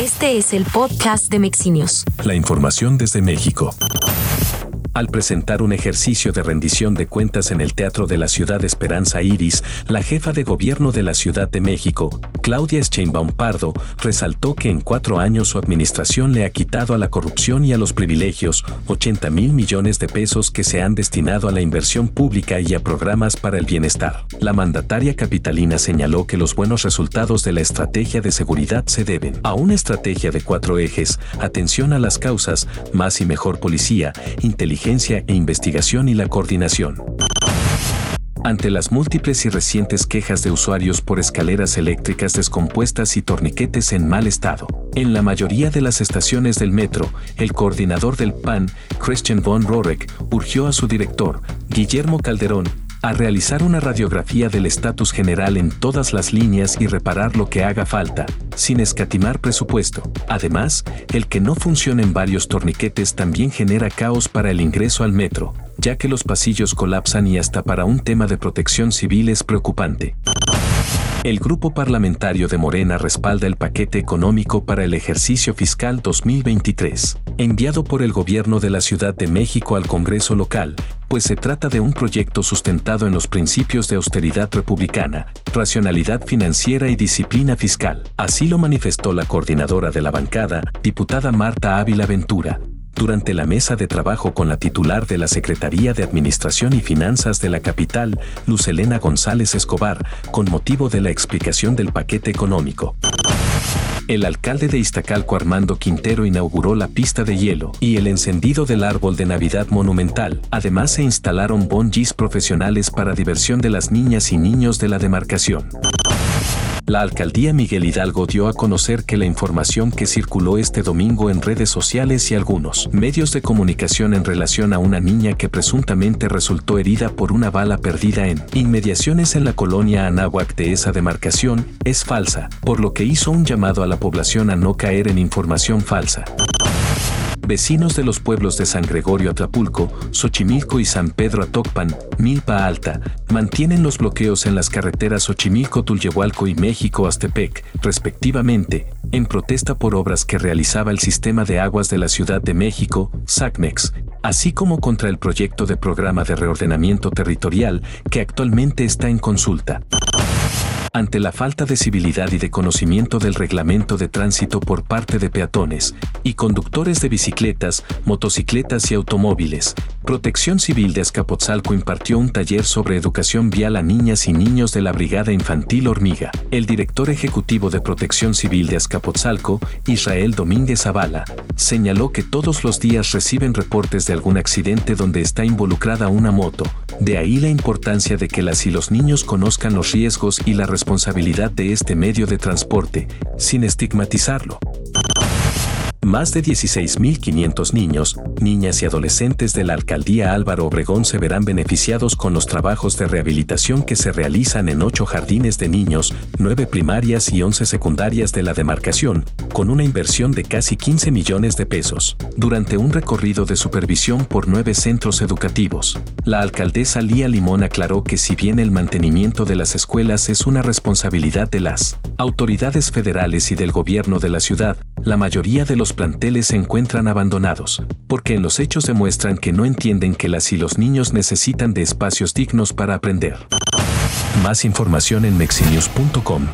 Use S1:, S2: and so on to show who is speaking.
S1: Este es el podcast de Mexinios.
S2: La información desde México. Al presentar un ejercicio de rendición de cuentas en el Teatro de la Ciudad Esperanza Iris, la jefa de gobierno de la Ciudad de México, Claudia Sheinbaum Pardo, resaltó que en cuatro años su administración le ha quitado a la corrupción y a los privilegios 80 mil millones de pesos que se han destinado a la inversión pública y a programas para el bienestar. La mandataria capitalina señaló que los buenos resultados de la estrategia de seguridad se deben a una estrategia de cuatro ejes, atención a las causas, más y mejor policía, inteligencia e investigación y la coordinación. Ante las múltiples y recientes quejas de usuarios por escaleras eléctricas descompuestas y torniquetes en mal estado, en la mayoría de las estaciones del metro, el coordinador del PAN, Christian von Rorek, urgió a su director, Guillermo Calderón, a realizar una radiografía del estatus general en todas las líneas y reparar lo que haga falta, sin escatimar presupuesto. Además, el que no funcionen varios torniquetes también genera caos para el ingreso al metro, ya que los pasillos colapsan y hasta para un tema de protección civil es preocupante. El grupo parlamentario de Morena respalda el paquete económico para el ejercicio fiscal 2023, enviado por el gobierno de la Ciudad de México al Congreso local, pues se trata de un proyecto sustentado en los principios de austeridad republicana, racionalidad financiera y disciplina fiscal. Así lo manifestó la coordinadora de la bancada, diputada Marta Ávila Ventura, durante la mesa de trabajo con la titular de la Secretaría de Administración y Finanzas de la capital, Lucelena González Escobar, con motivo de la explicación del paquete económico. El alcalde de Iztacalco Armando Quintero inauguró la pista de hielo y el encendido del árbol de Navidad monumental. Además se instalaron bongis profesionales para diversión de las niñas y niños de la demarcación. La alcaldía Miguel Hidalgo dio a conocer que la información que circuló este domingo en redes sociales y algunos medios de comunicación en relación a una niña que presuntamente resultó herida por una bala perdida en inmediaciones en la colonia Anáhuac de esa demarcación es falsa, por lo que hizo un llamado a la población a no caer en información falsa. Vecinos de los pueblos de San Gregorio Atlapulco, Xochimilco y San Pedro Atocpan, Milpa Alta, mantienen los bloqueos en las carreteras Xochimilco-Tulyehualco y México-Astepec, respectivamente, en protesta por obras que realizaba el Sistema de Aguas de la Ciudad de México, SACMEX, así como contra el proyecto de programa de reordenamiento territorial que actualmente está en consulta ante la falta de civilidad y de conocimiento del reglamento de tránsito por parte de peatones y conductores de bicicletas, motocicletas y automóviles. Protección Civil de Azcapotzalco impartió un taller sobre educación vial a niñas y niños de la Brigada Infantil Hormiga. El director ejecutivo de Protección Civil de Azcapotzalco, Israel Domínguez Zavala, señaló que todos los días reciben reportes de algún accidente donde está involucrada una moto, de ahí la importancia de que las y los niños conozcan los riesgos y la responsabilidad de este medio de transporte, sin estigmatizarlo. Más de 16.500 niños, niñas y adolescentes de la alcaldía Álvaro Obregón se verán beneficiados con los trabajos de rehabilitación que se realizan en ocho jardines de niños, nueve primarias y 11 secundarias de la demarcación, con una inversión de casi 15 millones de pesos, durante un recorrido de supervisión por nueve centros educativos. La alcaldesa Lía Limón aclaró que si bien el mantenimiento de las escuelas es una responsabilidad de las autoridades federales y del gobierno de la ciudad, la mayoría de los planteles se encuentran abandonados, porque en los hechos demuestran que no entienden que las y los niños necesitan de espacios dignos para aprender. Más información en mexinews.com.